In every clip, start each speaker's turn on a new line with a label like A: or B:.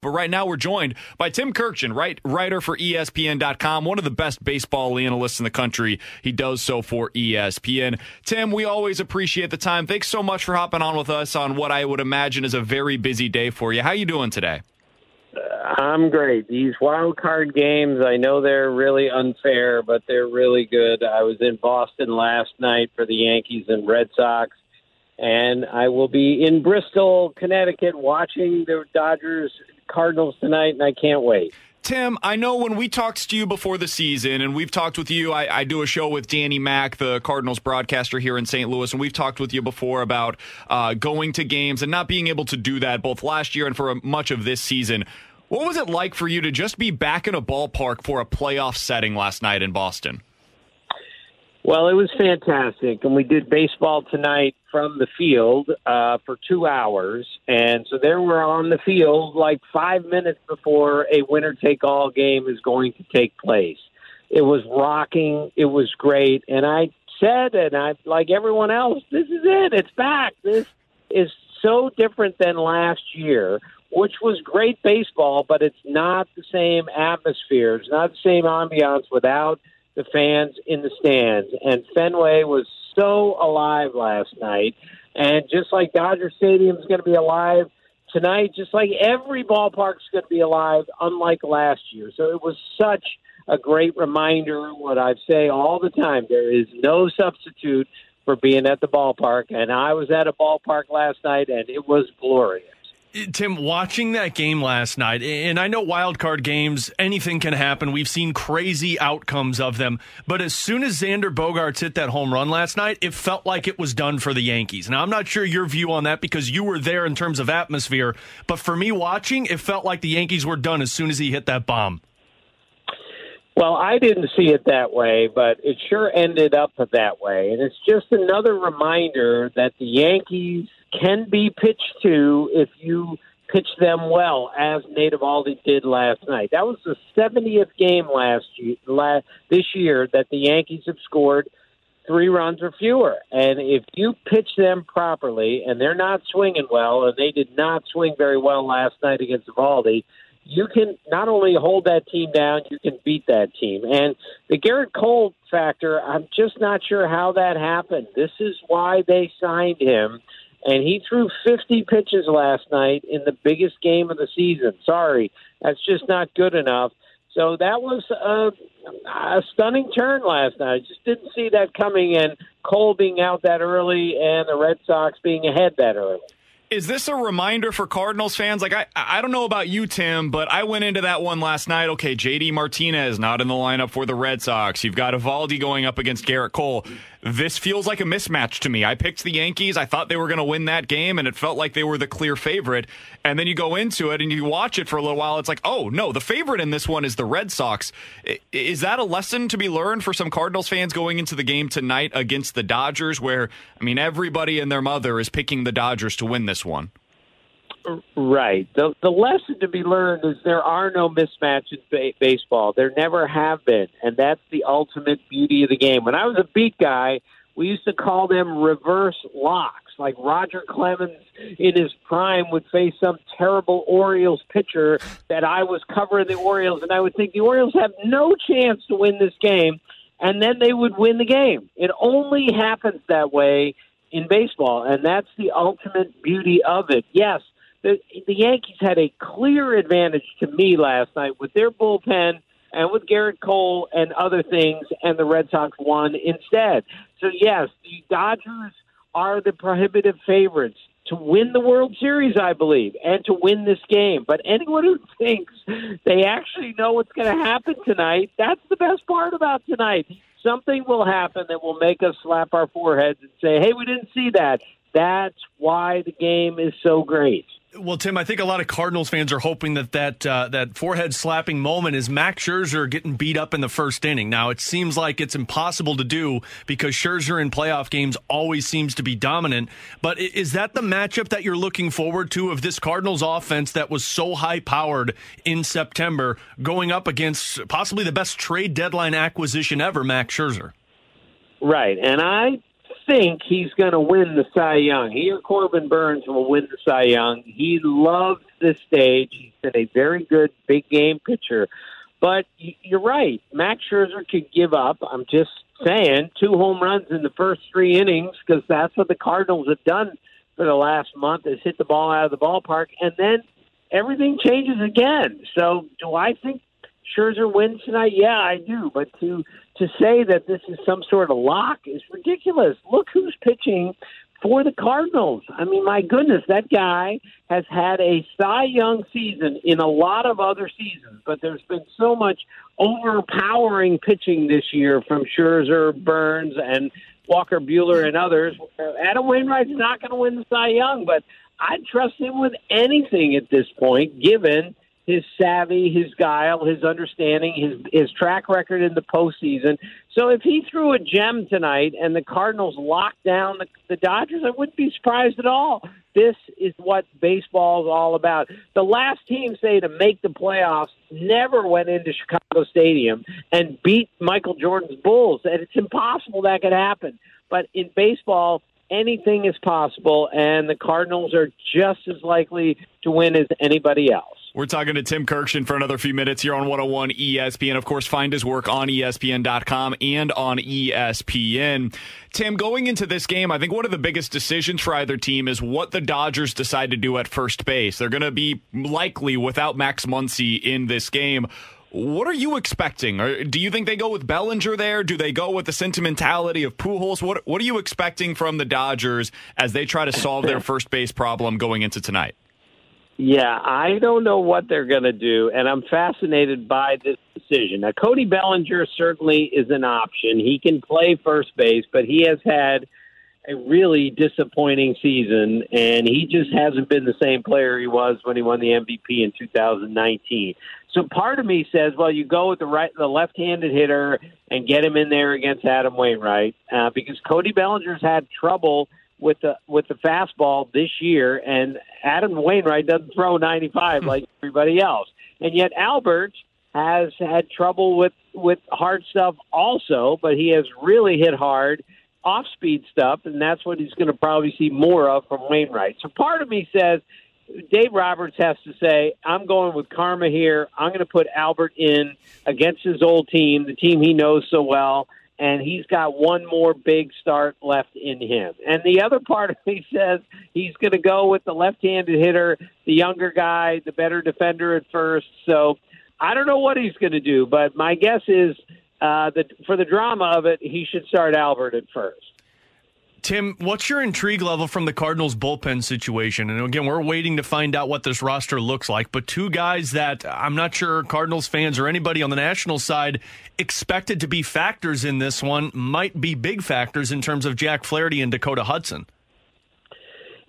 A: But right now, we're joined by Tim Kurkjian, right, writer for ESPN.com, one of the best baseball analysts in the country. He does so for ESPN. Tim, we always appreciate the time. Thanks so much for hopping on with us on what I would imagine is a very busy day for you. How you doing today?
B: Uh, I'm great. These wild card games, I know they're really unfair, but they're really good. I was in Boston last night for the Yankees and Red Sox, and I will be in Bristol, Connecticut, watching the Dodgers Cardinals tonight, and I can't wait.
A: Tim, I know when we talked to you before the season, and we've talked with you, I, I, do a show with Danny Mack, the Cardinals broadcaster here in St. Louis, and we've talked with you before about uh, going to games and not being able to do that both last year and for much of this season. What was it like for you to just be back in a ballpark for a playoff setting last night in Boston?
B: Well, it was fantastic, and we did baseball tonight from the field uh, for two hours, and so there we're on the field like five minutes before a winner-take-all game is going to take place. It was rocking. It was great, and I said, and I like everyone else, this is it. It's back. This is so different than last year which was great baseball, but it's not the same atmosphere. It's not the same ambiance without the fans in the stands. And Fenway was so alive last night. And just like Dodger Stadium is going to be alive tonight, just like every ballpark is going to be alive, unlike last year. So it was such a great reminder. What I say all the time there is no substitute for being at the ballpark. And I was at a ballpark last night, and it was glorious.
C: Tim, watching that game last night, and I know wild card games, anything can happen. We've seen crazy outcomes of them. But as soon as Xander Bogaerts hit that home run last night, it felt like it was done for the Yankees. Now, I'm not sure your view on that because you were there in terms of atmosphere. But for me watching, it felt like the Yankees were done as soon as he hit that bomb.
B: Well, I didn't see it that way, but it sure ended up that way. And it's just another reminder that the Yankees can be pitched to if you pitch them well, as Nate Eovaldi did last night. That was the 70th game last year, last, this year that the Yankees have scored three runs or fewer. And if you pitch them properly, and they're not swinging well, and they did not swing very well last night against Eovaldi, you can not only hold that team down, you can beat that team. And the Gerrit Cole factor, I'm just not sure how that happened. This is why they signed him and he threw 50 pitches last night in the biggest game of the season. Sorry, that's just not good enough. So that was a, a stunning turn last night. I just didn't see that coming, and Cole being out that early and the Red Sox being ahead that early.
A: Is this a reminder for Cardinals fans? Like I, I don't know about you, Tim, but I went into that one last night. Okay, JD Martinez not in the lineup for the Red Sox. You've got Eovaldi going up against Gerrit Cole this feels like a mismatch to me. I picked the Yankees. I thought they were going to win that game, and it felt like they were the clear favorite. And then you go into it and you watch it for a little while. It's like, oh, no, the favorite in this one is the Red Sox. Is that a lesson to be learned for some Cardinals fans going into the game tonight against the Dodgers, where, I mean, everybody and their mother is picking the Dodgers to win this one?
B: Right. The the lesson to be learned is there are no mismatches in ba- baseball. There never have been, and that's the ultimate beauty of the game. When I was a beat guy, we used to call them reverse locks. Like Roger Clemens in his prime would face some terrible Orioles pitcher that I was covering the Orioles, and I would think the Orioles have no chance to win this game, and then they would win the game. It only happens that way in baseball, and that's the ultimate beauty of it. Yes, the, the Yankees had a clear advantage to me last night with their bullpen and with Gerrit Cole and other things, and the Red Sox won instead. So, yes, the Dodgers are the prohibitive favorites to win the World Series, I believe, and to win this game. But anyone who thinks they actually know what's going to happen tonight, that's the best part about tonight. Something will happen that will make us slap our foreheads and say, hey, we didn't see that. That's why the game is so great.
C: Well, Tim, I think a lot of Cardinals fans are hoping that that uh, that forehead slapping moment is Max Scherzer getting beat up in the first inning. Now, it seems like it's impossible to do because Scherzer in playoff games always seems to be dominant. But is that the matchup that you're looking forward to of this Cardinals offense that was so high powered in September, going up against possibly the best trade deadline acquisition ever, Max Scherzer?
B: Right, and I think he's going to win the Cy Young. He or Corbin Burnes will win the Cy Young. He loves this stage. He's been a very good big game pitcher. But you're right. Max Scherzer could give up. I'm just saying two home runs in the first three innings because that's what the Cardinals have done for the last month is hit the ball out of the ballpark, and then everything changes again. So do I think Scherzer wins tonight? Yeah, I do. But to to say that this is some sort of lock is ridiculous. Look who's pitching for the Cardinals. I mean, my goodness, that guy has had a Cy Young season in a lot of other seasons, but there's been so much overpowering pitching this year from Scherzer, Burnes, and Walker Buehler and others. Adam Wainwright's not going to win the Cy Young, but I'd trust him with anything at this point, given – his savvy, his guile, his understanding, his his track record in the postseason. So if he threw a gem tonight and the Cardinals locked down the, the Dodgers, I wouldn't be surprised at all. This is what baseball is all about. The last team, say, to make the playoffs never went into Chicago Stadium and beat Michael Jordan's Bulls, and it's impossible that could happen. But in baseball, anything is possible, and the Cardinals are just as likely to win as anybody else.
A: We're talking to Tim Kurkjian for another few minutes here on 101 ESPN. Of course, find his work on ESPN.com and on ESPN. Tim, going into this game, I think one of the biggest decisions for either team is what the Dodgers decide to do at first base. They're going to be likely without Max Muncy in this game. What are you expecting? Or do you think they go with Bellinger there? Do they go with the sentimentality of Pujols? What What are you expecting from the Dodgers as they try to solve their first base problem going into tonight?
B: Yeah, I don't know what they're going to do, and I'm fascinated by this decision. Now, Cody Bellinger certainly is an option. He can play first base, but he has had a really disappointing season, and he just hasn't been the same player he was when he won the MVP in 2019. So part of me says, well, you go with the right, the left-handed hitter, and get him in there against Adam Wainwright, uh, because Cody Bellinger's had trouble with the with the fastball this year, and Adam Wainwright doesn't throw 95 like everybody else, and yet Albert has had trouble with with hard stuff also, but he has really hit hard off speed stuff, and that's what he's going to probably see more of from Wainwright. So part of me says Dave Roberts has to say, I'm going with karma here. I'm going to put Albert in against his old team, the team he knows so well and he's got one more big start left in him. And the other part of me says he's going to go with the left-handed hitter, the younger guy, the better defender at first. So I don't know what he's going to do, but my guess is uh, that for the drama of it, he should start Albert at first.
C: Tim, what's your intrigue level from the Cardinals bullpen situation? And again, we're waiting to find out what this roster looks like. But two guys that I'm not sure Cardinals fans or anybody on the national side expected to be factors in this one might be big factors in terms of Jack Flaherty and Dakota Hudson.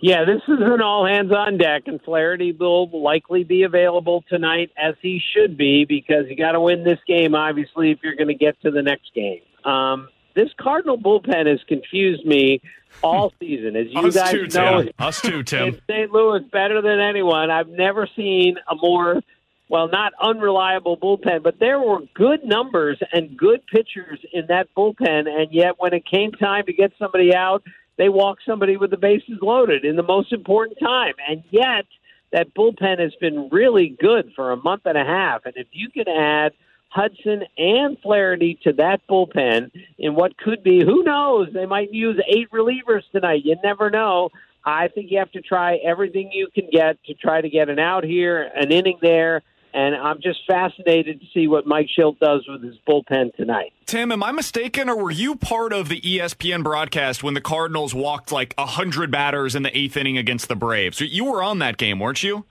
B: Yeah, this is an all hands on deck, and Flaherty will likely be available tonight as he should be because you got to win this game, obviously, if you're going to get to the next game. Um, this Cardinal bullpen has confused me all season. As you
C: Us
B: guys
C: too,
B: know,
C: Tim. Us too, Tim.
B: in St. Louis better than anyone. I've never seen a more well, not unreliable bullpen, but there were good numbers and good pitchers in that bullpen, and yet when it came time to get somebody out, they walked somebody with the bases loaded in the most important time. And yet that bullpen has been really good for a month and a half. And if you can add Hudson and Flaherty to that bullpen in what could be, who knows, they might use eight relievers tonight. You never know. I think you have to try everything you can get to try to get an out here, an inning there, and I'm just fascinated to see what Mike Shildt does with his bullpen tonight.
A: Tim, am I mistaken, or were you part of the ESPN broadcast when the Cardinals walked like 100 batters in the eighth inning against the Braves? You were on that game, weren't you?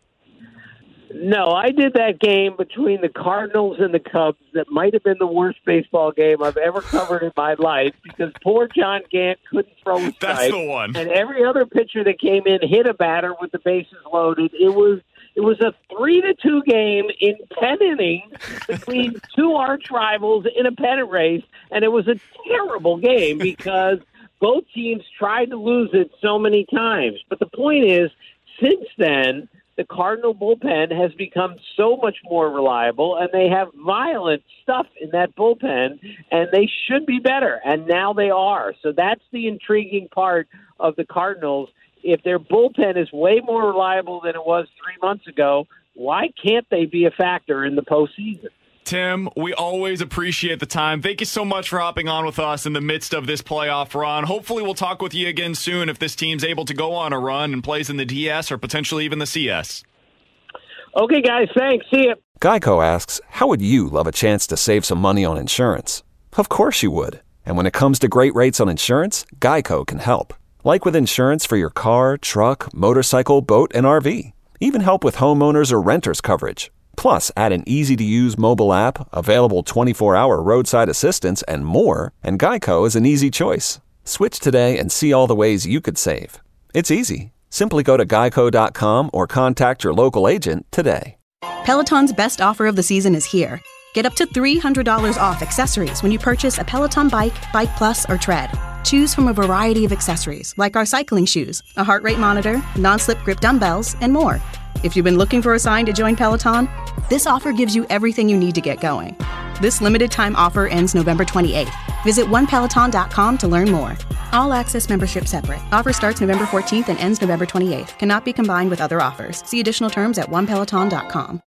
B: No, I did that game between the Cardinals and the Cubs that might have been the worst baseball game I've ever covered in my life because poor John Gant couldn't throw a.
A: That's the one.
B: And every other pitcher that came in hit a batter with the bases loaded. It was it was a three to two game in ten innings between two arch rivals in a pennant race, and it was a terrible game because both teams tried to lose it so many times. But the point is, since then the Cardinal bullpen has become so much more reliable, and they have violent stuff in that bullpen, and they should be better, and now they are. So that's the intriguing part of the Cardinals. If their bullpen is way more reliable than it was three months ago, why can't they be a factor in the postseason?
A: Tim, we always appreciate the time. Thank you so much for hopping on with us in the midst of this playoff run. Hopefully, we'll talk with you again soon if this team's able to go on a run and plays in the DS or potentially even the CS.
B: Okay, guys, thanks. See you.
D: Geico asks, How would you love a chance to save some money on insurance? Of course you would. And when it comes to great rates on insurance, Geico can help. Like with insurance for your car, truck, motorcycle, boat, and RV. Even help with homeowners or renters coverage. Plus, add an easy to use mobile app, available 24 hour roadside assistance, and more, and Geico is an easy choice. Switch today and see all the ways you could save. It's easy. Simply go to geico.com or contact your local agent today.
E: Peloton's best offer of the season is here. Get up to $300 off accessories when you purchase a Peloton bike, Bike Plus, or Tread. Choose from a variety of accessories like our cycling shoes, a heart rate monitor, non slip grip dumbbells, and more. If you've been looking for a sign to join Peloton, this offer gives you everything you need to get going. This limited time offer ends November 28th. Visit onepeloton.com to learn more. All access membership separate. Offer starts November 14th and ends November 28th. Cannot be combined with other offers. See additional terms at onepeloton.com.